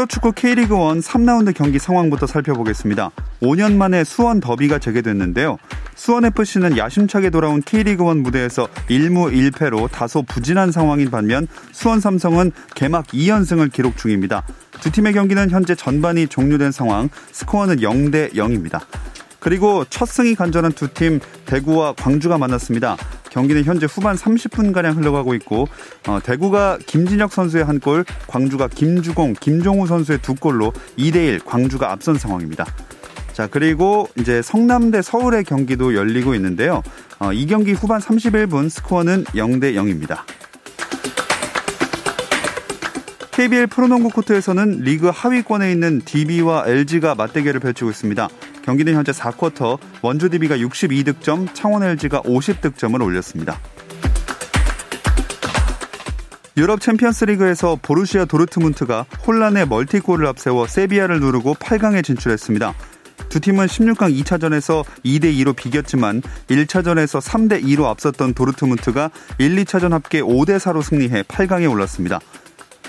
프로축구 K리그 1 3라운드 경기 상황부터 살펴보겠습니다. 5년 만에 수원 더비가 재개됐는데요. 수원FC는 야심차게 돌아온 K리그 1 무대에서 1무 1패로 다소 부진한 상황인 반면 수원 삼성은 개막 2연승을 기록 중입니다. 두 팀의 경기는 현재 전반이 종료된 상황, 스코어는 0대 0입니다. 그리고 첫 승이 간절한 두 팀 대구와 광주가 만났습니다. 경기는 현재 후반 30분가량 흘러가고 있고 어, 대구가 김진혁 선수의 한 골, 광주가 김주공, 김종우 선수의 두 골로 2대1 광주가 앞선 상황입니다. 자, 그리고 이제 성남대 서울의 경기도 열리고 있는데요. 어, 이 경기 후반 31분 스코어는 0대 0입니다. KBL 프로농구 코트에서는 리그 하위권에 있는 DB와 LG가 맞대결을 펼치고 있습니다. 경기는 현재 4쿼터 원주 DB가 62득점, 창원 LG가 50득점을 올렸습니다. 유럽 챔피언스 리그에서 보루시아 도르트문트가 홀란의 멀티골을 앞세워 세비야를 누르고 8강에 진출했습니다. 두 팀은 16강 2차전에서 2대 2로 비겼지만 1차전에서 3대 2로 앞섰던 도르트문트가 1, 2차전 합계 5대 4로 승리해 8강에 올랐습니다.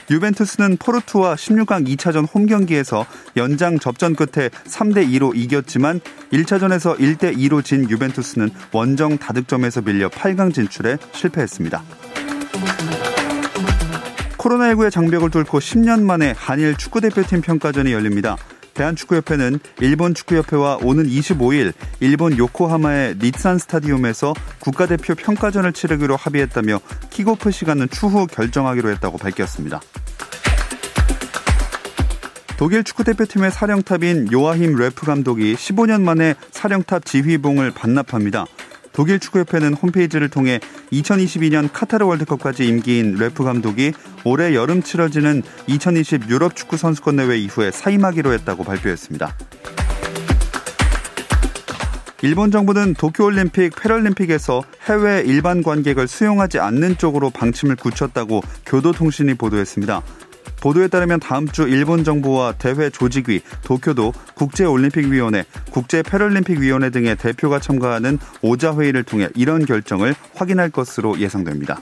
유벤투스는 포르투와 16강 2차전 홈 경기에서 연장 접전 끝에 3대 2로 이겼지만 1차전에서 1대 2로 진 유벤투스는 원정 다득점에서 밀려 8강 진출에 실패했습니다. 코로나19의 장벽을 뚫고 10년 만에 한일 축구대표팀 평가전이 열립니다. 대한축구협회는 일본 축구협회와 오는 25일 일본 요코하마의 니산 스타디움에서 국가대표 평가전을 치르기로 합의했다며 킥오프 시간은 추후 결정하기로 했다고 밝혔습니다. 독일 축구대표팀의 사령탑인 요아힘 래프 감독이 15년 만에 사령탑 지휘봉을 반납합니다. 독일 축구협회는 홈페이지를 통해 2022년 카타르 월드컵까지 임기인 래프 감독이 올해 여름 치러지는 2020 유럽 축구 선수권 대회 이후에 사임하기로 했다고 발표했습니다. 일본 정부는 도쿄올림픽, 패럴림픽에서 해외 일반 관객을 수용하지 않는 쪽으로 방침을 굳혔다고 교도통신이 보도했습니다. 보도에 따르면 다음 주 일본 정부와 대회 조직위, 도쿄도 국제올림픽위원회, 국제패럴림픽위원회 등의 대표가 참가하는 오자 회의를 통해 이런 결정을 확인할 것으로 예상됩니다.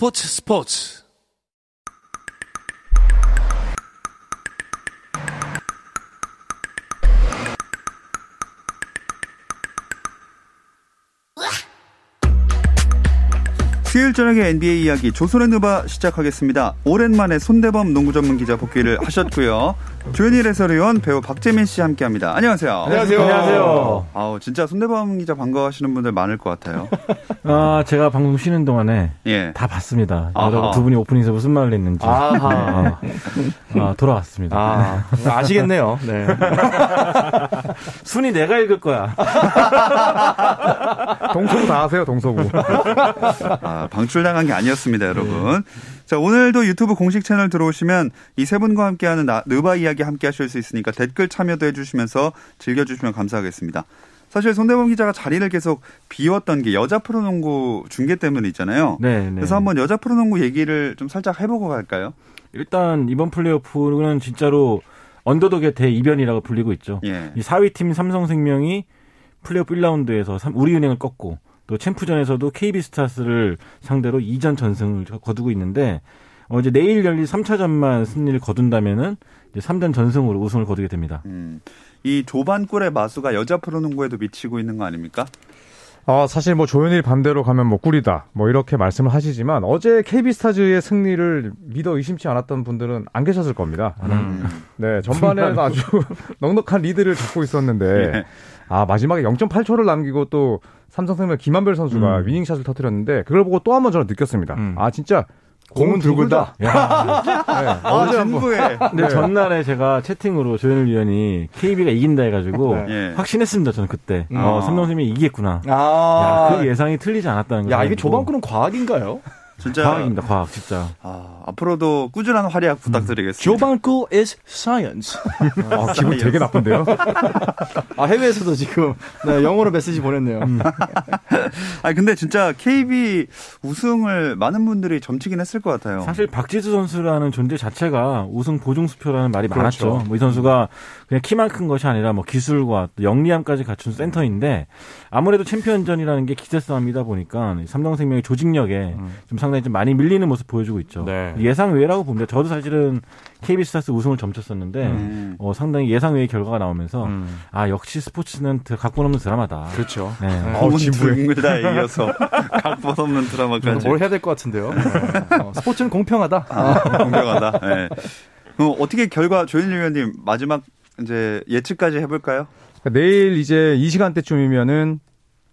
스포츠 스포츠. 수요일 저녁의 NBA 이야기 조선의 누바 시작하겠습니다. 오랜만에 손대범 농구 전문 기자 복귀를 하셨고요. 조현일 해설위원 배우 박재민 씨 함께합니다. 안녕하세요. 안녕하세요. 안녕하세요. 아우 진짜 손대범 기자 반가워하시는 분들 많을 것 같아요. 아, 제가 방송 쉬는 동안에 예. 다 봤습니다. 아하. 여러분 두 분이 오프닝에서 무슨 말을 했는지. 아하. 네. 아, 돌아왔습니다. 아, 아시겠네요. 네. 순위 내가 읽을 거야. 동서구 다 하세요, 동서구. 아, 방출당한 게 아니었습니다, 여러분. 자, 오늘도 유튜브 공식 채널 들어오시면 이 세 분과 함께하는 나- 느바 이야기 함께 하실 수 있으니까 댓글 참여도 해주시면서 즐겨주시면 감사하겠습니다. 사실 손대범 기자가 자리를 계속 비웠던 게 여자 프로농구 중계 때문에 있잖아요. 네, 네. 그래서 한번 여자 프로농구 얘기를 좀 살짝 해보고 갈까요? 일단 이번 플레이오프는 진짜로 언더독의 대이변이라고 불리고 있죠. 예. 이 4위 팀 삼성생명이 플레이오프 1라운드에서 우리은행을 꺾고 또 챔프전에서도 KB스타스를 상대로 2전 전승을 거두고 있는데 어, 이제 내일 열릴 3차전만 승리를 거둔다면은 이제 3전 전승으로 우승을 거두게 됩니다. 음. 이 조반꿀의 마수가 여자 프로농구에도 미치고 있는 거 아닙니까? 아, 사실 뭐 조현일 반대로 가면 뭐 꿀이다. 뭐 이렇게 말씀을 하시지만 어제 KB스타즈의 승리를 믿어 의심치 않았던 분들은 안 계셨을 겁니다. 음. 네, 전반에 아주 넉넉한 리드를 잡고 있었는데 예. 아, 마지막에 0.8초를 남기고 또 삼성생명 김한별 선수가 음. 위닝샷을 터뜨렸는데 그걸 보고 또 한 번 저는 느꼈습니다. 음. 아, 진짜 공은 둘굴다. 네, 어제 한번 승부에. 근데 네. 전날에 제가 채팅으로 조현일 위원이 KB가 이긴다 해가지고 네. 예. 확신했습니다. 저는 그때 음. 어, 아. 삼성생명이 이기겠구나. 아, 야, 그 예상이 틀리지 않았다는 거. 야, 이게 조방구는 과학인가요? 진짜 과학입니다. 과학 진짜. 아, 앞으로도 꾸준한 활약 부탁드리겠습니다. 조방구 is science. 아, 기분 되게 나쁜데요. 아, 해외에서도 지금 네, 영어로 메시지 보냈네요. 아니 근데 진짜 KB 우승을 많은 분들이 점치긴 했을 것 같아요. 사실 박지수 선수라는 존재 자체가 우승 보증 수표라는 말이 그렇죠. 많았죠. 뭐 이 선수가 그냥 키만 큰 것이 아니라 뭐 기술과 또 영리함까지 갖춘 센터인데 아무래도 챔피언전이라는 게 기세 싸움이다 보니까 삼성생명의 조직력에 좀상 당히 좀 많이 밀리는 모습 보여주고 있죠. 네. 예상 외라고 봅니다. 저도 사실은 KB스타스 우승을 점쳤었는데 음. 어, 상당히 예상 외의 결과가 나오면서 음. 아 역시 스포츠는 드- 각본 없는 드라마다. 그렇죠. 네. 어우, 진부해. 둥글다에 이어서 각본 없는 드라마까지 뭘 해야 될 것 같은데요. 네. 어, 스포츠는 공평하다. 아, 공평하다. 네. 어떻게 결과 조현일 위원님 마지막 이제 예측까지 해볼까요? 그러니까 내일 이제 이 시간대쯤이면은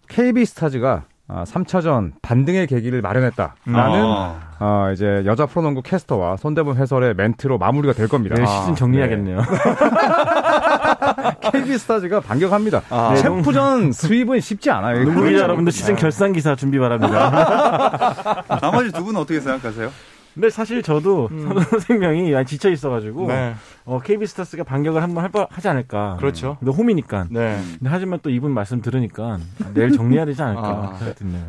KB 스타즈가 아, 3차전 반등의 계기를 마련했다라는 아. 아, 이제 여자 프로농구 캐스터와 손대범 해설의 멘트로 마무리가 될 겁니다. 아, 시즌 정리하겠네요. KB 스타즈가 반격합니다. 아. 네, 챔프전 수입은 쉽지 않아요. 농구 그렇죠. 여러분들 시즌 결산 기사 준비 바랍니다. 나머지 두 분은 어떻게 생각하세요? 근데 사실 저도 삼성생명이 많이 지쳐 있어가지고 네. 어, KB스타스가 반격을 한번 할, 바- 하지 않을까. 그렇죠. 근데 홈이니까. 네. 근데 하지만 또 이분 말씀 들으니까 내일 정리해야 되지 않을까 아.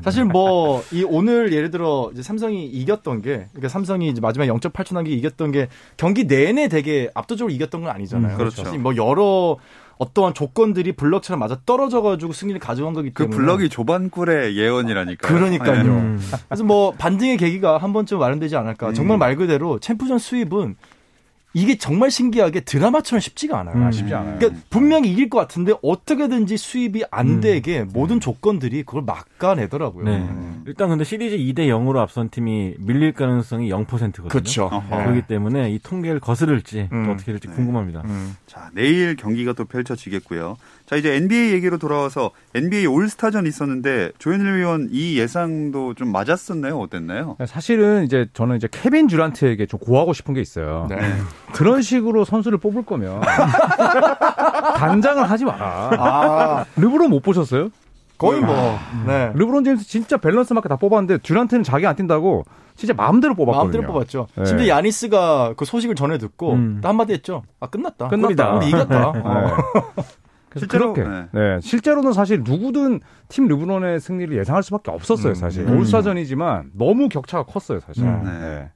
사실 뭐 이 오늘 예를 들어 이제 삼성이 이겼던 게 그러니까 삼성이 이제 마지막에 0.8초 남기 이겼던 게 경기 내내 되게 압도적으로 이겼던 건 아니잖아요. 음, 그렇죠. 사실 뭐 여러 어떠한 조건들이 블럭처럼 맞아 떨어져가지고 승리를 가져간 거기 그 때문에 블럭이 조반꿀의 예언이라니까요. 그러니까요. 네. 음. 그래서 뭐 반등의 계기가 한 번쯤 마련되지 않을까. 음. 정말 말 그대로 챔프전 수입은 이게 정말 신기하게 드라마처럼 쉽지가 않아요. 음. 쉽지 않아요. 그러니까 분명히 이길 것 같은데 어떻게든지 수입이 안 음. 되게 모든 조건들이 그걸 막아내더라고요. 네. 음. 일단 근데 시리즈 2대 0으로 앞선 팀이 밀릴 가능성이 0%거든요. 그렇죠. 어허. 그렇기 때문에 이 통계를 거스를지 음. 또 어떻게 될지 네. 궁금합니다. 음. 자, 내일 경기가 또 펼쳐지겠고요. 자, 이제 NBA 얘기로 돌아와서 NBA 올스타전 있었는데 조현일 위원 이 예상도 좀 맞았었나요? 어땠나요? 사실은 이제 저는 이제 케빈 듀란트에게 좀 고하고 싶은 게 있어요. 네. 그런 식으로 선수를 뽑을 거면 단장을 하지 마라. 아, 르브론 못 보셨어요? 거의 뭐, 네. 르브론 제임스 진짜 밸런스 맞게 다 뽑았는데 듀란트는 자기 안 뛴다고 진짜 마음대로 뽑았거든요. 마음대로 뽑았죠. 네. 심지어 야니스가 그 소식을 전해 듣고 음. 또 한마디 했죠. 아, 끝났다. 끝났다. 우리 이겼다. 네. 어. 실제로, 그렇게 네. 네. 실제로는 사실 누구든 팀 르브론의 승리를 예상할 수밖에 없었어요 사실 음. 올스타전이지만 너무 격차가 컸어요 사실 음. 네.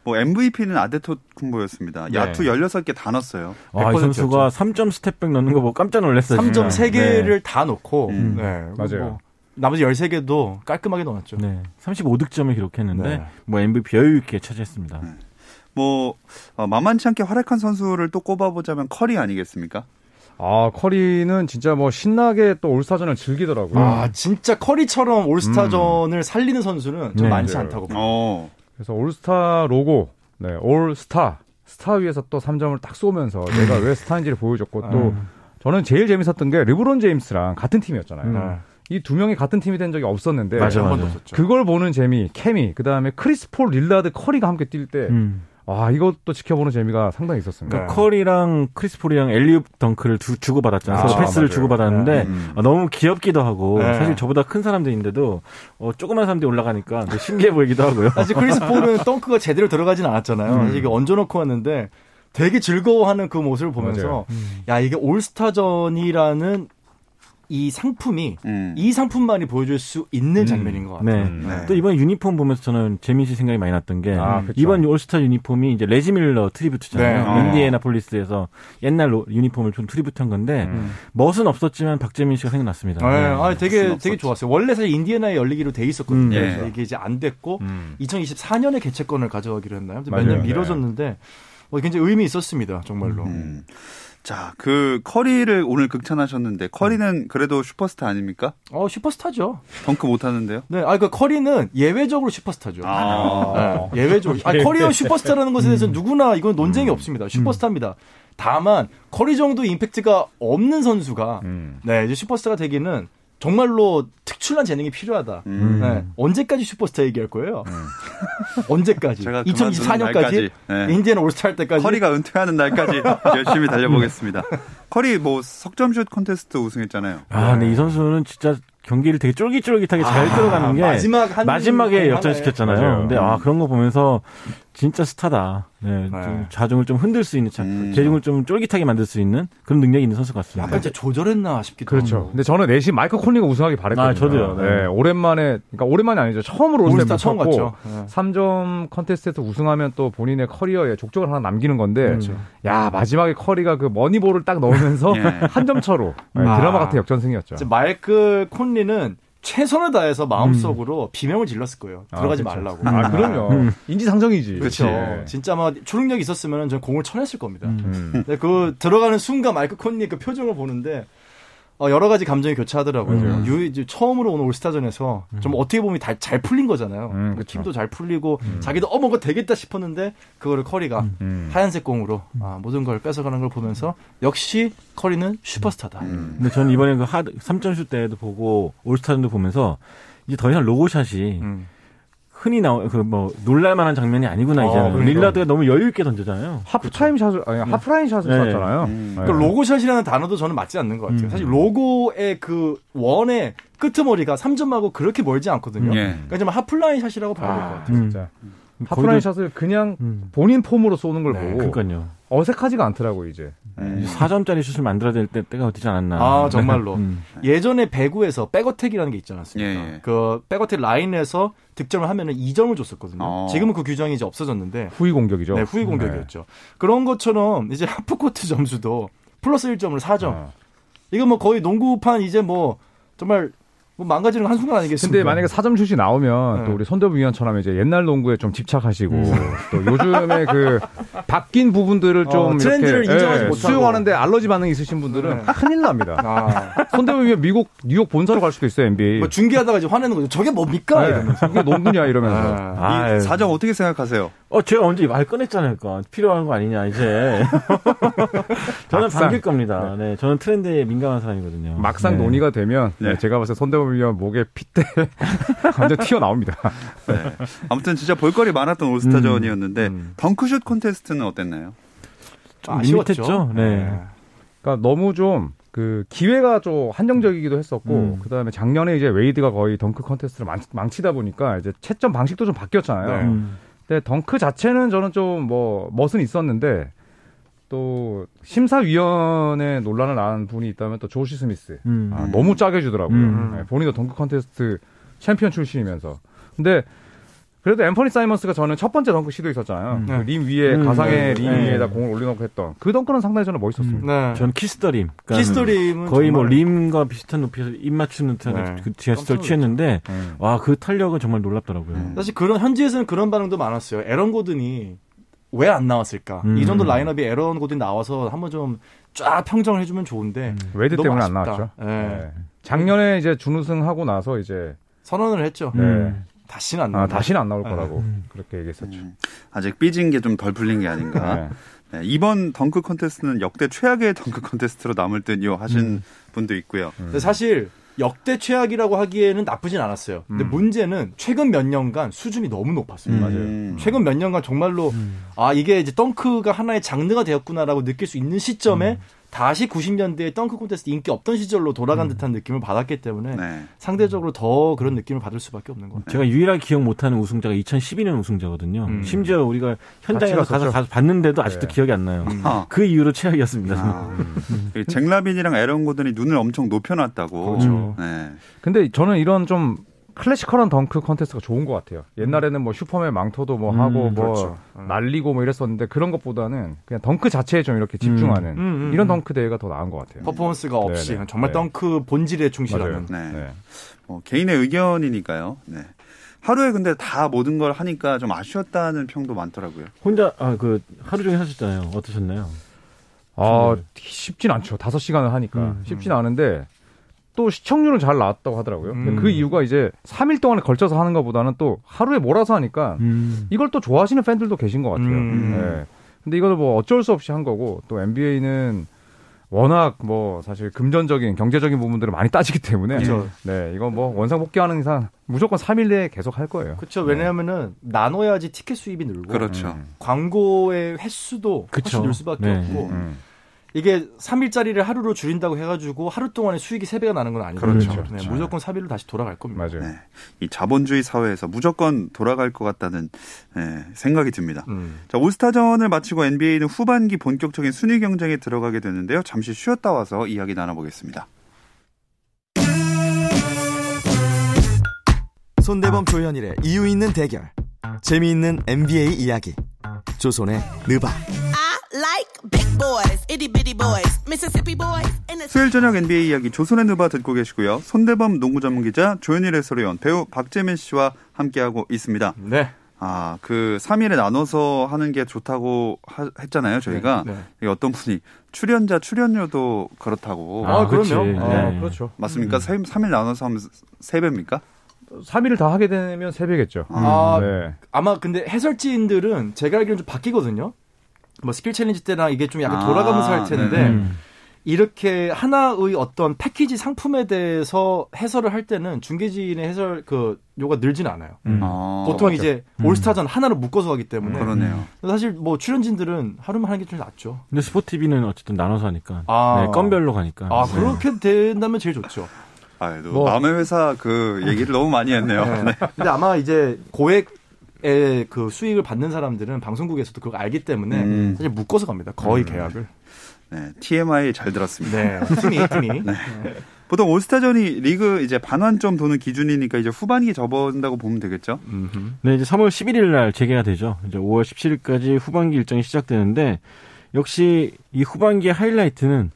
네. 뭐 MVP는 아데토쿤보였습니다. 네. 야투 16개 다 넣었어요. 아, 이100% 선수가 3점 step back 넣는 거 보고 깜짝 놀랐어요. 3점 진짜. 3개를 다 넣고, 음. 네. 맞아요. 뭐 나머지 13개도 깔끔하게 넣었죠. 네. 네. 35득점을 기록했는데 네. 뭐 MVP 여유 있게 차지했습니다. 뭐 어, 만만치 않게 활약한 선수를 또 꼽아보자면 커리 아니겠습니까? 아 커리는 진짜 뭐 신나게 또 올스타전을 즐기더라고요 아, 진짜 커리처럼 올스타전을 살리는 선수는 좀 네. 많지. 않다고 봐요. 어. 그래서 올스타 로고 네 올스타 스타 위에서 또 3점을 딱 쏘면서 내가 왜 스타인지를 보여줬고 또 음. 저는 제일 재밌었던 게 르브론 제임스랑 같은 팀이었잖아요 음. 이두 명이 같은 팀이 된 적이 없었는데 맞아, 맞아. 그걸 보는 재미, 케미, 그 다음에 크리스 폴, 릴라드, 커리가 함께 뛸 때, 음. 아, 이것도 지켜보는 재미가 상당히 있었습니다. 네. 커리랑 크리스폴이랑 alley-oop 덩크를 두, 주고받았잖아요. 아, 서로 패스를 맞아요. 주고받았는데 음. 아, 너무 귀엽기도 하고 네. 사실 저보다 큰 사람들인데도 어, 조그만 사람들이 올라가니까 신기해 보이기도 하고요. 사실 크리스 폴은 덩크가 제대로 들어가진 않았잖아요. 음. 이게 얹어놓고 왔는데 되게 즐거워하는 그 모습을 보면서 맞아요. 야 이게 올스타전이라는 이 상품이 음. 이 상품만이 보여줄 수 있는 장면인 것 같아요. 네. 네. 또 이번 유니폼 보면서 저는 재민 씨 생각이 많이 났던 게 아. 이번 올스타 유니폼이 이제 레지 밀러 tribute잖아요. 네. 어. 인디애나폴리스에서 옛날 로- 유니폼을 좀 tribute한 건데 음. 멋은 없었지만 박재민 씨가 생각났습니다. 네, 네. 아, 되게 무슨 되게 없었지. 좋았어요. 원래 사실 인디애나에 열리기로 돼 있었거든요. 음, 그래서 예. 이게 이제 안 됐고 음. 2024년에 개최권을 가져가기로 했나요? 몇 맞아요. 년 네. 미뤄졌는데 어, 굉장히 의미 있었습니다. 정말로. 음. 자, 그 커리를 오늘 극찬하셨는데 커리는 그래도 슈퍼스타 아닙니까? 어 슈퍼스타죠. 덩크 못 하는데요? 네, 아, 그 커리는 예외적으로 슈퍼스타죠. 아. 네, 예외적으로. 아, 커리어 슈퍼스타라는 것에 대해서 누구나 이건 논쟁이 없습니다. 슈퍼스타입니다. 다만 커리 정도 임팩트가 없는 선수가 음. 네, 이제 슈퍼스타가 되기는 정말로 특출난 재능이 필요하다. 음. 네, 언제까지 슈퍼스타 얘기할 거예요? 언제까지? 제가 2024년까지 그만두는 날까지. 네. 인디애나 올스타 할 때까지. 커리가 은퇴하는 날까지 열심히 달려보겠습니다. 커리 뭐 석점슛 콘테스트 우승했잖아요. 아, 근데 이 선수는 진짜 경기를 되게 쫄깃쫄깃하게 잘 아, 끌어가는 게 마지막 한 마지막에 공 역전시켰잖아요. 맞아요. 근데 아 그런 거 보면서 진짜 스타다. 네, 좀 네. 좌중을 좀 흔들 수 있는, 자- 음. 좌중을 좀 쫄깃하게 만들 수 있는 그런 능력이 있는 선수 같습니다. 약간 진짜 조절했나 싶기도 그렇죠. 하고. 근데 저는 내심 마이클 콘리가 우승하기 바랬거든요. 아, 저도요. 네. 네, 오랜만에, 그러니까 오랜만이 아니죠. 처음으로 올스타 처음 갔죠. 네. 3점 컨테스트에서 우승하면 또 본인의 커리어에 족적을 하나 남기는 건데, 그렇죠. 야 마지막에 커리가 그 머니볼을 딱 넣으면서 예. 한점 차로 네, 아. 드라마 같은 역전승이었죠. 마이클 콘리는 최선을 다해서 마음속으로 비명을 질렀을 거예요. 들어가지 음. 아. 말라고. 아, 그럼요. 음. 인지상정이지. 그렇죠. 네. 진짜 아마 초능력이 있었으면 전 공을 쳐냈을 겁니다. 음. 근데 그 들어가는 순간 마이클 콘리의 그 표정을 보는데 어, 여러 가지 감정이 교차하더라고요. 맞아요. 유, 이제 처음으로 오는 올스타전에서 좀 어떻게 보면 다, 잘 풀린 거잖아요. 음, 뭐 그쵸. 팀도 잘 풀리고 자기도 어 뭔가 되겠다 싶었는데 그거를 커리가 음. 하얀색 공으로 아, 모든 걸 뺏어가는 걸 보면서 역시 커리는 슈퍼스타다. 음. 근데 저는 이번에 그 하드 3점슛 때도 보고 올스타전도 보면서 이제 더 이상 로고샷이 음. 흔히 나오 그뭐 놀랄만한 장면이 아니구나 어, 이제는 그러니까. 릴라드가 너무 여유 있게 던져잖아요. 하프타임 샷을, 아니, 하프라인 샷을 네. 쐈잖아요. 음. 네. 그 로고샷이라는 단어도 저는 맞지 않는 것 같아요. 음. 사실 로고의 그 원의 끄트머리가 3점하고 그렇게 멀지 않거든요. 예. 그러니까 좀 하프라인 샷이라고 봐야 될 것 같아요. 음. 진짜. 하프라인 거기도- 샷을 그냥 음. 본인 폼으로 쏘는 걸 네, 보고 그러니까요. 어색하지가 않더라고 이제. 음. 4점짜리 슛을 만들어야 될 때, 때가 되지 않았나. 아, 정말로. 음. 예전에 배구에서 back attack이라는 게 있지 않았습니까? 예, 예. 그 back attack 라인에서 득점을 하면은 2점을 줬었거든요. 어. 지금은 그 규정이 이제 없어졌는데 후위 공격이죠. 네, 후위 공격이었죠. 그런 것처럼 이제 하프 코트 점수도 플러스 1점으로 4점. 어. 이거 뭐 거의 농구판 이제 뭐 정말 뭐 망가지는 한 순간 아니겠습니까? 근데 만약에 4점 슛이 나오면 네. 또 우리 손대부 위원처럼 이제 옛날 농구에 좀 집착하시고 또 요즘에 그 바뀐 부분들을 어, 좀 트렌드를 이렇게, 인정하지 예, 못하고. 수용하는데 알러지 반응이 있으신 분들은 네. 큰일 납니다. 아, 손대부 위원 미국 뉴욕 본사로 갈 수도 있어요 NBA. 뭐 중계하다가 이제 화내는 거죠. 저게 뭡니까? 네. 이러면서. 이게 농구냐 이러면서. 아, 이 아, 사정 어떻게 생각하세요? 어, 제가 언제 말 꺼냈잖아요. 그러니까. 필요한 거 아니냐, 이제. 저는 막상. 반길 겁니다. 네, 저는 트렌드에 민감한 사람이거든요. 막상 네. 논의가 되면 네. 네, 제가 봤을 때 손대범 위원 목에 핏대 완전 튀어나옵니다. 네. 아무튼 진짜 볼거리 많았던 올스타전이었는데 음. 덩크슛 콘테스트는 어땠나요? 좀 아쉬웠죠. 밋밋했죠? 네. 그러니까 너무 좀 그 기회가 좀 한정적이기도 했었고 음. 그다음에 작년에 이제 웨이드가 거의 덩크 컨테스트를 망, 망치다 보니까 이제 채점 방식도 좀 바뀌었잖아요. 네. 음. 근데 덩크 자체는 저는 좀 뭐 멋은 있었는데 또 심사위원회 논란을 낳은 분이 있다면 또 조시 스미스 음. 아, 너무 짜게 주더라고요. 음. 네, 본인도 덩크 컨테스트 챔피언 출신이면서 근데 그래도 앤퍼니 사이먼스가 저는 첫 번째 덩크 시도 있었잖아요. 음. 그 림 위에 음, 가상의 네. 림 네. 위에다 공을 올려놓고 했던 그 덩크는 상당히 저는 멋있었습니다. 네. 전 kiss the rim. 그러니까 kiss the rim은 거의 뭐 정말- 림과 비슷한 높이에서 입 맞추는 듯한 네. 그 제스처를 취했는데 음. 와 그 탄력은 정말 놀랍더라고요. 음. 사실 그런 현지에서는 그런 반응도 많았어요. 에런 고든이 왜 안 나왔을까? 음. 이 정도 라인업이 에런 고든이 나와서 한번 좀 쫙 평정을 해주면 좋은데 웨이드 너무 때문에 안 아쉽다. 나왔죠. 예. 네. 작년에 이제 준우승 하고 나서 이제 선언을 했죠. 네. 음. 다시는 안 아. 다시는 안 나올 거라고 음. 그렇게 얘기했었죠. 음, 아직 삐진 게 좀 덜 풀린 게 아닌가. 네. 네, 이번 덩크 콘테스트는 역대 최악의 덩크 콘테스트로 남을 듯요 하신 분도 있고요. 근데 사실 역대 최악이라고 하기에는 나쁘진 않았어요. 근데 음. 문제는 최근 몇 년간 수준이 너무 높았어요. 음. 맞아요. 최근 몇 년간 정말로 아 이게 이제 덩크가 하나의 장르가 되었구나라고 느낄 수 있는 시점에 다시 90년대에 덩크 콘테스트 인기 없던 시절로 돌아간 듯한 느낌을 받았기 때문에 네. 상대적으로 더 그런 느낌을 받을 수밖에 없는 것 같아요. 제가 유일하게 기억 못하는 우승자가 2012년 우승자거든요. 음. 심지어 우리가 현장에서 가서. 가서 봤는데도 아직도 네. 기억이 안 나요. 아. 그 이후로 최악이었습니다. 아, 이 잭라빈이랑 에런 고든이 눈을 엄청 높여놨다고. 그렇죠. 네. 근데 저는 이런 좀 classical한 덩크 컨테스트가 좋은 것 같아요. 옛날에는 뭐 슈퍼맨 망토도 뭐 음, 하고 뭐 그렇죠. 날리고 뭐 이랬었는데 그런 것보다는 그냥 덩크 자체에 좀 이렇게 집중하는 음, 음, 이런 음. 덩크 대회가 더 나은 것 같아요. 퍼포먼스가 없이 네네. 정말 네. 덩크 본질에 충실하는. 네. 네. 뭐 개인의 의견이니까요. 네. 하루에 근데 다 모든 걸 하니까 좀 아쉬웠다는 평도 많더라고요. 혼자 아 그 하루 종일 하셨잖아요. 어떠셨나요? 아, 쉽진 않죠. 다섯 시간을 하니까. 음, 쉽진 않은데 또 시청률은 잘 나왔다고 하더라고요. 근데 음. 그 이유가 이제 3일 동안에 걸쳐서 하는 것보다는 또 하루에 몰아서 하니까 음. 이걸 또 좋아하시는 팬들도 계신 것 같아요. 음. 네. 근데 이거는 뭐 어쩔 수 없이 한 거고 또 NBA는 워낙 뭐 사실 금전적인 경제적인 부분들을 많이 따지기 때문에 그렇죠. 네 이건 뭐 원상 복귀하는 이상 무조건 3일 내에 계속 할 거예요. 그렇죠. 왜냐하면은 나눠야지 티켓 수입이 늘고 그렇죠. 음. 광고의 횟수도 그쵸. 훨씬 늘 수밖에 네. 없고 음. 이게 3일짜리를 하루로 줄인다고 해가지고 하루 동안에 수익이 3배가 나는 건 아니거든요. 그렇죠. 네, 그렇죠. 무조건 3일로 다시 돌아갈 겁니다. 맞아요. 네. 이 자본주의 사회에서 무조건 돌아갈 것 같다는 네, 생각이 듭니다. 음. 자, 올스타전을 마치고 NBA는 후반기 본격적인 순위 경쟁에 들어가게 되는데요. 잠시 쉬었다 와서 이야기 나눠보겠습니다. 손대범 조현일의 이유 있는 대결. 재미있는 NBA 이야기. 조선의 느바. I like big boys, itty bitty boys, Mississippi boys, and the 수요일 저녁 NBA 이야기 조선의 누바 듣고 계시고요. 손대범 농구 전문 기자 조현일 해설위원 배우 박재민 씨와 함께하고 있습니다. 네. 아, 그 3일에 나눠서 하는 게 좋다고 하- 했잖아요, 저희가. 네, 네. 어떤 분이 출연자 출연료도 그렇다고. 아, 그치. 그럼요. 네. 아, 그렇죠. 맞습니까? 3, 일 나눠서 하면 3배입니까? 3일을 다 하게 되면 3배겠죠. 아, 네. 아마 근데 해설진들은 제가 알기로는 좀 바뀌거든요. 뭐 skill challenge 때랑 이게 좀 약간 아, 돌아가면서 할 텐데 음. 이렇게 하나의 어떤 패키지 상품에 대해서 해설을 할 때는 중계진의 해설 그 료가 늘지는 않아요. 음. 아, 보통 맞죠. 이제 올스타전 하나로 묶어서 하기 때문에 그러네요. 사실 뭐 출연진들은 하루만 하는 게 좀 낫죠. 근데 스포티비는 어쨌든 나눠서 하니까 아. 네, 건별로 가니까. 아 네. 그렇게 된다면 제일 좋죠. 아, 또 뭐- 남의 회사 그 얘기를 너무 많이 했네요. 네. 근데 아마 이제 고액의 그 수익을 받는 사람들은 방송국에서도 그걸 알기 때문에 음. 사실 묶어서 갑니다. 거의 계약을. 네, TMI 잘 들었습니다. 네. 팀이 팀이. 보통 올스타전이 리그 이제 반환점 도는 기준이니까 이제 후반기 접어든다고 보면 되겠죠? 음흠. 네, 이제 3월 11일 날 재개가 되죠. 이제 5월 17일까지 후반기 일정이 시작되는데 역시 이 후반기의 하이라이트는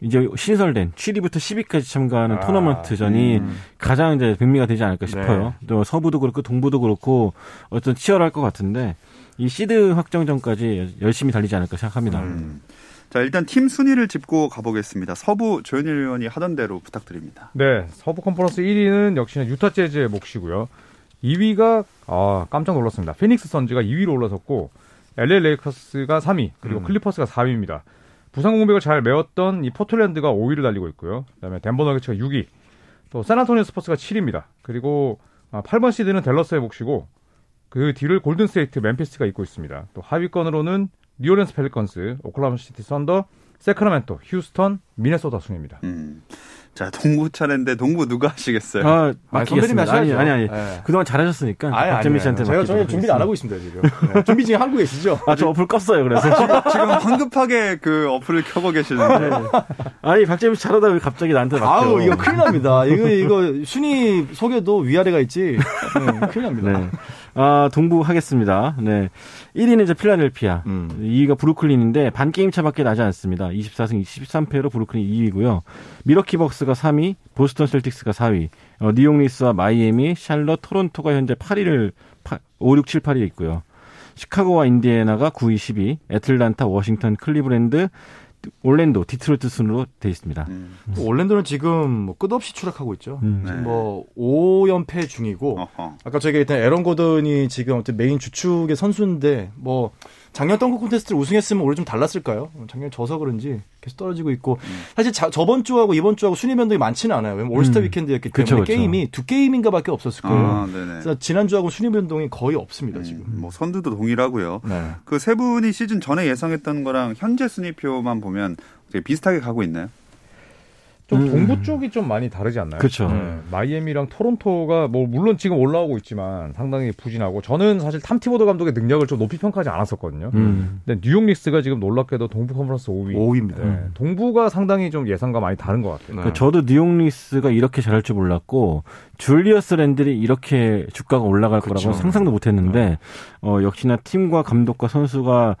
이제 신설된 7위부터 10위까지 참가하는 아, 토너먼트전이 가장 이제 백미가 되지 않을까 싶어요. 또 서부도 그렇고 동부도 그렇고 어떤 치열할 것 같은데 이 시드 확정전까지 열심히 달리지 않을까 생각합니다. 음. 자, 일단 팀 순위를 짚고 가보겠습니다. 서부 조현일 위원이 하던 대로 부탁드립니다. 네, 서부 컨퍼런스 1위는 역시나 유타 재즈의 몫이고요. 2위가 아, 깜짝 놀랐습니다. 피닉스 선즈가 2위로 올라섰고 LA 레이커스가 3위, 그리고 클리퍼스가 4위입니다. 부상 공백을 잘 메웠던 이 포틀랜드가 5위를 달리고 있고요. 그다음에 덴버 너게츠가 6위, 또 샌안토니오 스퍼스가 7위입니다. 그리고 아, 8번 시드는 댈러스의 몫이고 그 뒤를 골든 스테이트 멤피스가 잇고 있습니다. 또 하위권으로는 뉴올리언스 펠리컨스, 오클라호마 시티 썬더, 세크라멘토, 휴스턴, 미네소타 순입니다. 음. 자, 동부 차례인데 동부 누가 하시겠어요? 아, 아니, 선배님이 맡기겠습니다. 아니. 아니, 아니. 네. 그동안 잘하셨으니까 아예 박재민 씨한테 제가 전혀 준비를 안. 하고 있습니다 지금. 네. 준비 지금 하고 계시죠? 아, 저 어플 껐어요. 그래서 지금 황급하게 그 어플을 켜고 계시는데. 아니 박재민 씨 잘하다 왜 갑자기 나한테 맡겨? 아우 이거 큰일 납니다. 이거 이거 순위 속에도 위아래가 있지. 네, 큰일 납니다. 네. 아, 동부 하겠습니다. 네. 1위는 이제 필라델피아. 음. 2위가 브루클린인데 반 게임 차밖에 나지 않습니다. 24승 23패로 브루클린 2위고요. 밀워키 벅스가 3위, 보스턴 셀틱스가 4위. 어, 뉴욕 닉스와 마이애미, 샬럿, 토론토가 현재 8위를 5, 6, 7, 8위에 있고요. 시카고와 인디애나가 9위, 10위, 애틀란타, 워싱턴, 클리브랜드, 올랜도, 디트로이트 순으로 돼 있습니다. 음. 또 올랜도는 지금 뭐 끝없이 추락하고 있죠. 음. 네. 지금 뭐 5연패 중이고 어허. 아까 저희가 일단 에런 고든이 지금 어떤 메인 주축의 선수인데 뭐 작년 덩크 콘테스트를 우승했으면 올해 좀 달랐을까요? 작년 져서 그런지 계속 떨어지고 있고 사실 자- 저번 주하고 이번 주하고 순위 변동이 많지는 않아요. 왜냐면 올스타 음. weekend였기 그쵸, 때문에 그쵸. 게임이 두 게임인가밖에 없었을 거예요. 아. 그래서 지난 주하고 순위 변동이 거의 없습니다 지금. 음, 뭐 선두도 동일하고요. 네. 그 세 분이 시즌 전에 예상했던 거랑 현재 순위표만 보면 되게 비슷하게 가고 있나요? 좀 음. 동부 쪽이 좀 많이 다르지 않나요? 그쵸. 네, 마이애미랑 토론토가 뭐 물론 지금 올라오고 있지만 상당히 부진하고 저는 사실 탐 티보도 감독의 능력을 좀 높이 평가하지 않았었거든요. 음. 근데 뉴욕 닉스가 지금 놀랍게도 동부 컨퍼런스 5위. 5위입니다. 네, 동부가 상당히 좀 예상과 많이 다른 것 같아요. 네. 그러니까 저도 뉴욕 리스가 이렇게 잘할 줄 몰랐고 줄리어스 랜들이 이렇게 주가가 올라갈 그쵸. 거라고 상상도 못했는데 어, 역시나 팀과 감독과 선수가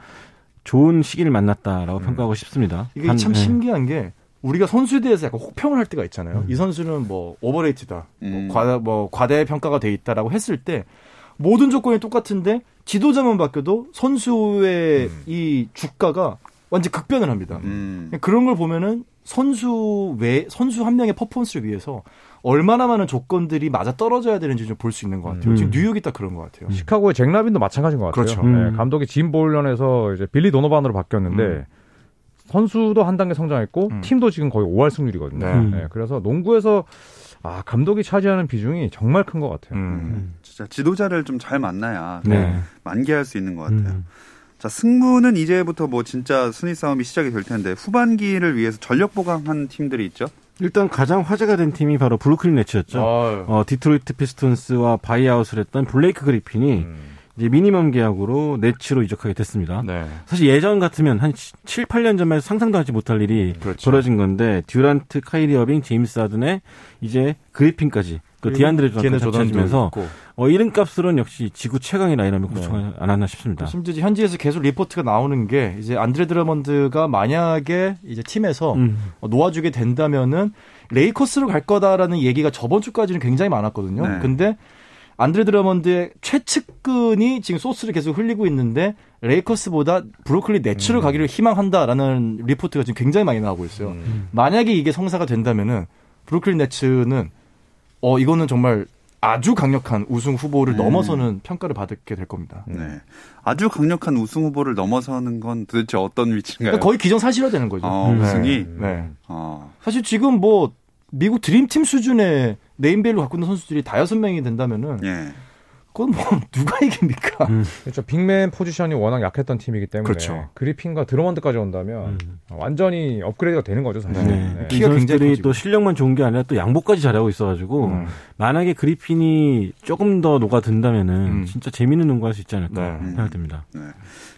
좋은 시기를 만났다라고 평가하고 싶습니다. 이게 반- 참 네. 신기한 게 우리가 선수에 대해서 약간 혹평을 할 때가 있잖아요. 이 선수는 뭐 오버레이트다, 음. 뭐, 과다, 뭐 과대 평가가 돼 있다라고 했을 때 모든 조건이 똑같은데 지도자만 바뀌어도 선수의 이 주가가 완전 극변을 합니다. 음. 그런 걸 보면은 선수 외 선수 한 명의 퍼포먼스를 위해서 얼마나 많은 조건들이 맞아 떨어져야 되는지 좀 볼 수 있는 것 같아요. 음. 지금 뉴욕이 딱 그런 것 같아요. 시카고의 잭 라빈도 마찬가지인 것 같아요. 그렇죠. 네, 음. 감독이 짐 보일런에서 이제 빌리 도노반으로 바뀌었는데 음. 선수도 한 단계 성장했고 음. 팀도 지금 거의 5할 승률이거든요. 네. 네, 그래서 농구에서 아 감독이 차지하는 비중이 정말 큰 것 같아요. 음. 진짜 지도자를 좀 잘 만나야 네. 만개할 수 있는 것 같아요. 음. 자, 승부는 이제부터 뭐 진짜 순위 싸움이 시작이 될 텐데 후반기를 위해서 전력 보강한 팀들이 있죠. 일단 가장 화제가 된 팀이 바로 브루클린 네츠였죠. 어, 디트로이트 피스톤스와 buyout을 했던 블레이크 그리핀이 음. 이제 미니멈 계약으로 네츠로 이적하게 됐습니다. 네. 사실 예전 같으면 한 7, 8년 전만 해도 상상도 하지 못할 일이 그렇죠. 벌어진 건데 듀란트, 카이리 어빙, 제임스 하든에 이제 그리핀까지 또 디안드레 기에네 조던까지 조던도 하면서 있고. 어, 이름값으로는 역시 지구 최강의 라인업을 네. 구성하지 않았나 싶습니다. 심지어 현지에서 계속 리포트가 나오는 게 이제 안드레 드러먼드가 만약에 이제 팀에서 음. 어, 놓아주게 된다면은 레이커스로 갈 거다라는 얘기가 저번 주까지는 굉장히 많았거든요. 네. 근데 안드레 드러먼드의 최측근이 지금 소스를 계속 흘리고 있는데 레이커스보다 브루클린 네츠로 가기를 희망한다라는 리포트가 지금 굉장히 많이 나오고 있어요. 음. 만약에 이게 성사가 된다면은 브루클린 네츠는 어 이거는 정말 아주 강력한 우승 후보를 음. 넘어서는 평가를 받게 될 겁니다. 네. 아주 강력한 우승 후보를 넘어서는 건 도대체 어떤 위치인가요? 그러니까 거의 기정사실화되는 거죠. 어, 네. 우승이? 네. 어, 사실 지금 뭐 미국 드림팀 수준의 네임밸류 갖고 있는 선수들이 다 여섯 명이 된다면은 예. 그건 뭐 누가 이깁니까? 그렇죠. 빅맨 포지션이 워낙 약했던 팀이기 때문에 그렇죠. 그리핀과 드러먼드까지 온다면 완전히 업그레이드가 되는 거죠, 사실. 네. 네. 이 키가 굉장히 선수들이 커지고. 또 실력만 좋은 게 아니라 또 양보까지 잘하고 있어가지고 음. 만약에 그리핀이 조금 더 녹아든다면은 음. 진짜 재밌는 농구할 수 있지 않을까 네. 생각됩니다.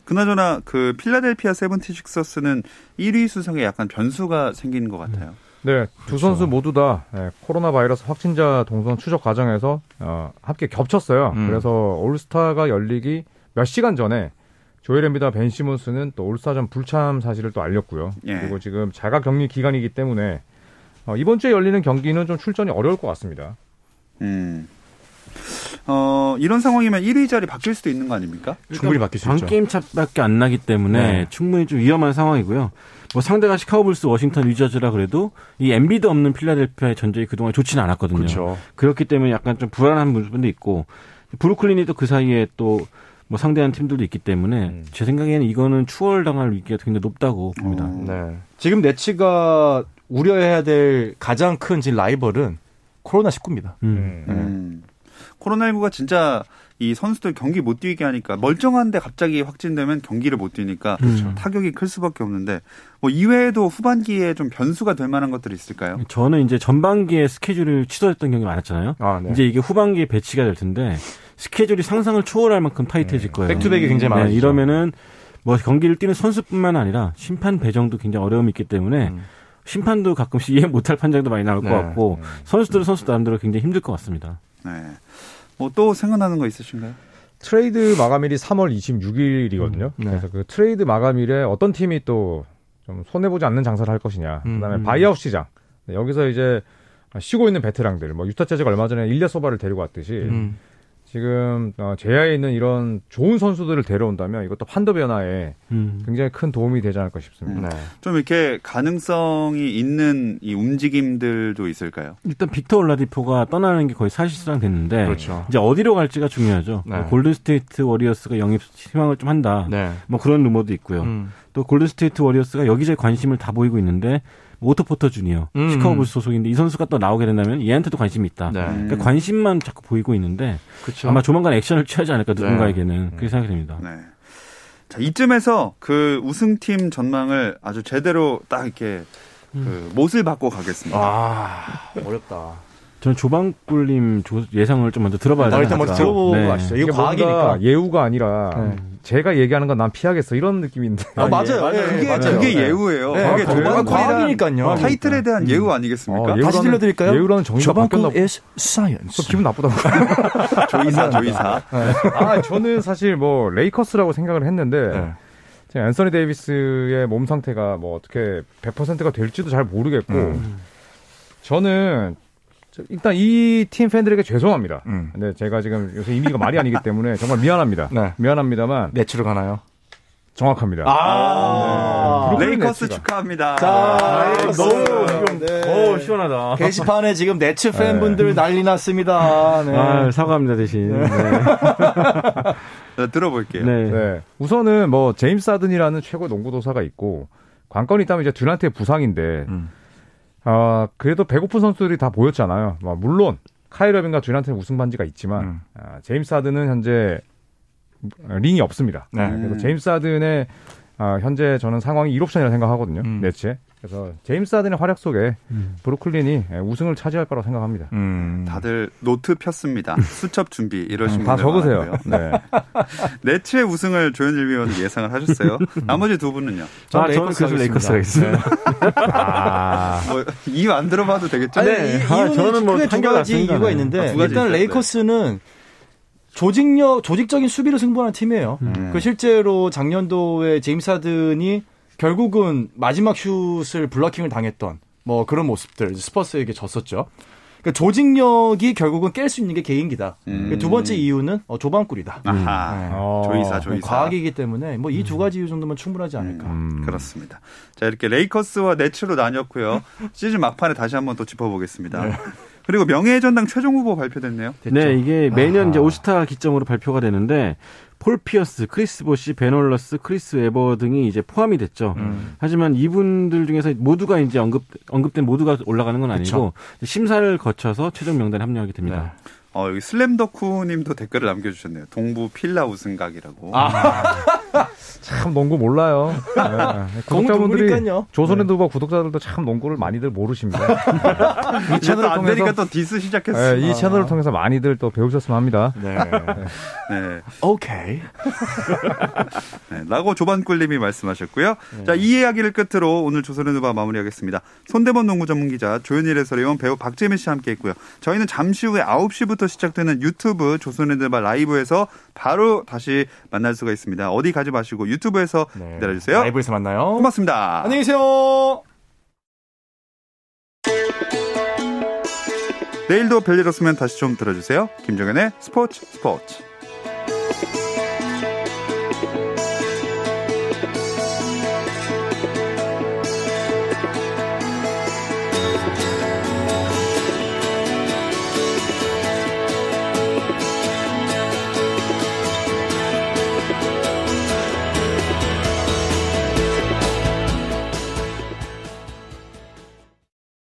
그나저나 그 필라델피아 세븐티식서스는 1위 수성에 약간 변수가 생기는 것 같아요. 네, 두 선수 모두 다 네, 코로나 바이러스 확진자 동선 추적 과정에서 어, 함께 겹쳤어요. 음. 그래서 올스타가 열리기 몇 시간 전에 조엘 엠비드와 벤 시몬스는 또 올스타전 불참 사실을 또 알렸고요. 예. 그리고 지금 자가 격리 기간이기 때문에 어, 이번 주에 열리는 경기는 좀 출전이 어려울 것 같습니다. 음. 어, 이런 상황이면 1위 자리 바뀔 수도 있는 거 아닙니까? 충분히 바뀔 수는 있죠. 게임 차밖에 안 나기 때문에 네. 충분히 좀 위험한 상황이고요. 뭐 상대가 시카고 불스, 워싱턴, 위저즈라 그래도 이 엠비드 없는 필라델피아의 전적이 그동안 좋지는 않았거든요. 그렇죠. 그렇기 때문에 약간 좀 불안한 부분도 있고 브루클린이 또 그 사이에 또 뭐 상대하는 팀들도 있기 때문에 음. 제 생각에는 이거는 추월당할 위기가 굉장히 높다고 봅니다. 어. 네. 지금 네츠가 우려해야 될 가장 큰 지금 라이벌은 코로나 19입니다. 음. 음. 코로나19가 진짜 이 선수들 경기 못 뛰게 하니까 멀쩡한데 갑자기 확진되면 경기를 못 뛰니까 그렇죠. 타격이 클 수밖에 없는데 뭐 이외에도 후반기에 좀 변수가 될 만한 것들이 있을까요? 저는 이제 전반기에 스케줄을 취소했던 경기 많았잖아요. 아, 네. 이제 이게 후반기에 배치가 될 텐데 스케줄이 상상을 초월할 만큼 타이트해질 거예요. back-to-back이 굉장히 네, 많아지죠. 이러면은 뭐 경기를 뛰는 선수뿐만 아니라 심판 배정도 굉장히 어려움이 있기 때문에 음. 심판도 가끔씩 이해 못할 판정도 많이 나올 네. 것 같고 선수들은 선수 나름대로 굉장히 힘들 것 같습니다. 네. 뭐 또 생각나는 거 있으신가요? 트레이드 마감일이 3월 26일이거든요. 네. 그래서 그 트레이드 마감일에 어떤 팀이 또 좀 손해 보지 않는 장사를 할 것이냐. 음, 그다음에 음. buyout 시장. 네, 여기서 이제 쉬고 있는 베테랑들, 뭐 유타 재즈가 얼마 전에 일리야소바를 데리고 왔듯이 음. 지금 어, 재야에 있는 이런 좋은 선수들을 데려온다면 이것도 판도 변화에 음. 굉장히 큰 도움이 되지 않을까 싶습니다. 네. 좀 이렇게 가능성이 있는 이 움직임들도 있을까요? 일단 빅터 올라디포가 떠나는 게 거의 사실상 됐는데 그렇죠. 이제 어디로 갈지가 중요하죠. 네. 뭐 골든스테이트 워리어스가 영입 희망을 좀 한다. 네. 뭐 그런 루머도 있고요. 음. 또 골든스테이트 워리어스가 여기저기 관심을 다 보이고 있는데 뭐 오토포터 주니어 음. 시카고 불스 소속인데 이 선수가 또 나오게 된다면 얘한테도 관심이 있다. 네. 음. 그러니까 관심만 자꾸 보이고 있는데 그렇죠. 아마 조만간 액션을 취하지 않을까 누군가에게는 그렇게 생각이 됩니다. 네. 자, 이쯤에서 그 우승팀 전망을 아주 제대로 딱 이렇게 그 못을 받고 가겠습니다. 아, 어렵다. 저는 조방꿀님 조- 예상을 좀 먼저 들어봐야 아, 되나 일단 먼저. 들어보고 네. 가시죠. 이거 이게 과학이니까. 예우가 아니라 네. 제가 얘기하는 건 난 피하겠어 이런 느낌인데. 아, 맞아요. 예, 맞아요. 예, 그게, 맞아요. 그게 네. 예우예요. 네, 그게 아, 조방꿀이란 과학이니까요. 타이틀에 대한 예우 아니겠습니까? 어, 예우- 다시 예우라는- 들려드릴까요? 예우라는 정의가 바뀌었나 조방꿀 보- is science. 좀 기분 나쁘다고. 조이사, 조이사. 아, 저는 사실 뭐 레이커스라고 생각을 했는데 네. 지금 앤서니 데이비스의 몸 상태가 뭐 어떻게 100%가 될지도 잘 모르겠고 음. 저는 저- 일단 이 팀 팬들에게 죄송합니다. 음. 근데 제가 지금 요새 이미가 말이 아니기 때문에 정말 미안합니다. 네. 미안합니다만 내추로 가나요? 정확합니다. 아, 브루클린 레이커스 네츠가. 축하합니다. 자, 너무 지금 네. 오 시원하다. 게시판에 지금 네츠 팬분들 난리 났습니다. 네. 아, 사과합니다 대신. 네. 자, 들어볼게요. 네. 네. 우선은 뭐 제임스 하든이라는 최고 농구 도사가 있고 관건이 있다면 이제 듀란트의 부상인데 음. 아 그래도 배고픈 선수들이 다 보였잖아요. 뭐 물론 카이러빈과 듀란트는 우승 반지가 있지만 음. 아, 제임스 하든은 현재 링이 없습니다. 네. 그래서 제임스 하든의 아, 현재 저는 상황이 1옵션이라고 생각하거든요. 음. 네츠에. 그래서 제임스 하든의 활약 속에 음. 브루클린이 예, 우승을 차지할 거라고 생각합니다. 음. 다들 노트 폈습니다. 수첩 준비 이러신 다 분들 적으세요. 네. 네츠의 우승을 조현일 위원은 예상을 하셨어요. 나머지 두 분은요? 전 아, 저는 레이커스 그래서 레이커스 하겠습니다. 아, 뭐 이유 안 들어봐도 되겠죠? 아니, 네. 이, 아, 저는 뭐 크게 두 판결 가지. 이유가 있는데 아, 두 가지 일단 있어요. 레이커스는 조직력 조직적인 수비를 승부하는 팀이에요. 음. 그 실제로 작년도에 제임스 하든이 결국은 마지막 슛을 블러킹을 당했던 뭐 그런 모습들 스퍼스에게 졌었죠. 그러니까 조직력이 결국은 깰 수 있는 게 개인기다. 음. 그두 번째 이유는 어, 조방꿀이다. 아하. 네. 어. 조이사, 조이사. 과학이기 때문에 뭐 이두 가지 이유 정도면 충분하지 않을까. 음. 그렇습니다. 자, 이렇게 레이커스와 네츠로 나뉘었고요. 시즌 막판에 다시 한번 또 짚어보겠습니다. 그리고 명예의 전당 최종 후보 발표됐네요. 네, 이게 매년 아하. 이제 올스타 기점으로 발표가 되는데 폴 피어스, 크리스 보시, 벤 월러스, 크리스 웨버 등이 이제 포함이 됐죠. 음. 하지만 이분들 중에서 모두가 이제 언급 언급된 모두가 올라가는 건 아니고 심사를 거쳐서 최종 명단에 합류하게 됩니다. 어, 여기 슬램덕후님도 댓글을 남겨주셨네요. 동부 필라 우승각이라고. 참 농구 몰라요. 네. 구독자분들이 농구니까요. 조선의 누바 구독자들도 참 농구를 많이들 모르십니다. 이 채널을 되니까 통해서 또 디스 시작했어. 네, 이 채널을 통해서 많이들 또 배우셨으면 합니다. 네. 네. 오케이. 네, 라고 조반꿀님이 말씀하셨고요. 자, 이 이야기를 끝으로 오늘 조선의 누바 마무리하겠습니다. 손대범 농구 전문 기자 조현일 해설위원 배우 박재민 씨와 함께 했고요. 저희는 잠시 후에 9시부터 시작되는 유튜브 조선의 누바 라이브에서 바로 다시 만날 수가 있습니다. 어디 가지 마시고 유튜브에서 네. 기다려주세요. 라이브에서 만나요. 고맙습니다. 안녕히 계세요. 내일도 별일 없으면 다시 좀 들어주세요. 김정현의 스포츠 스포츠.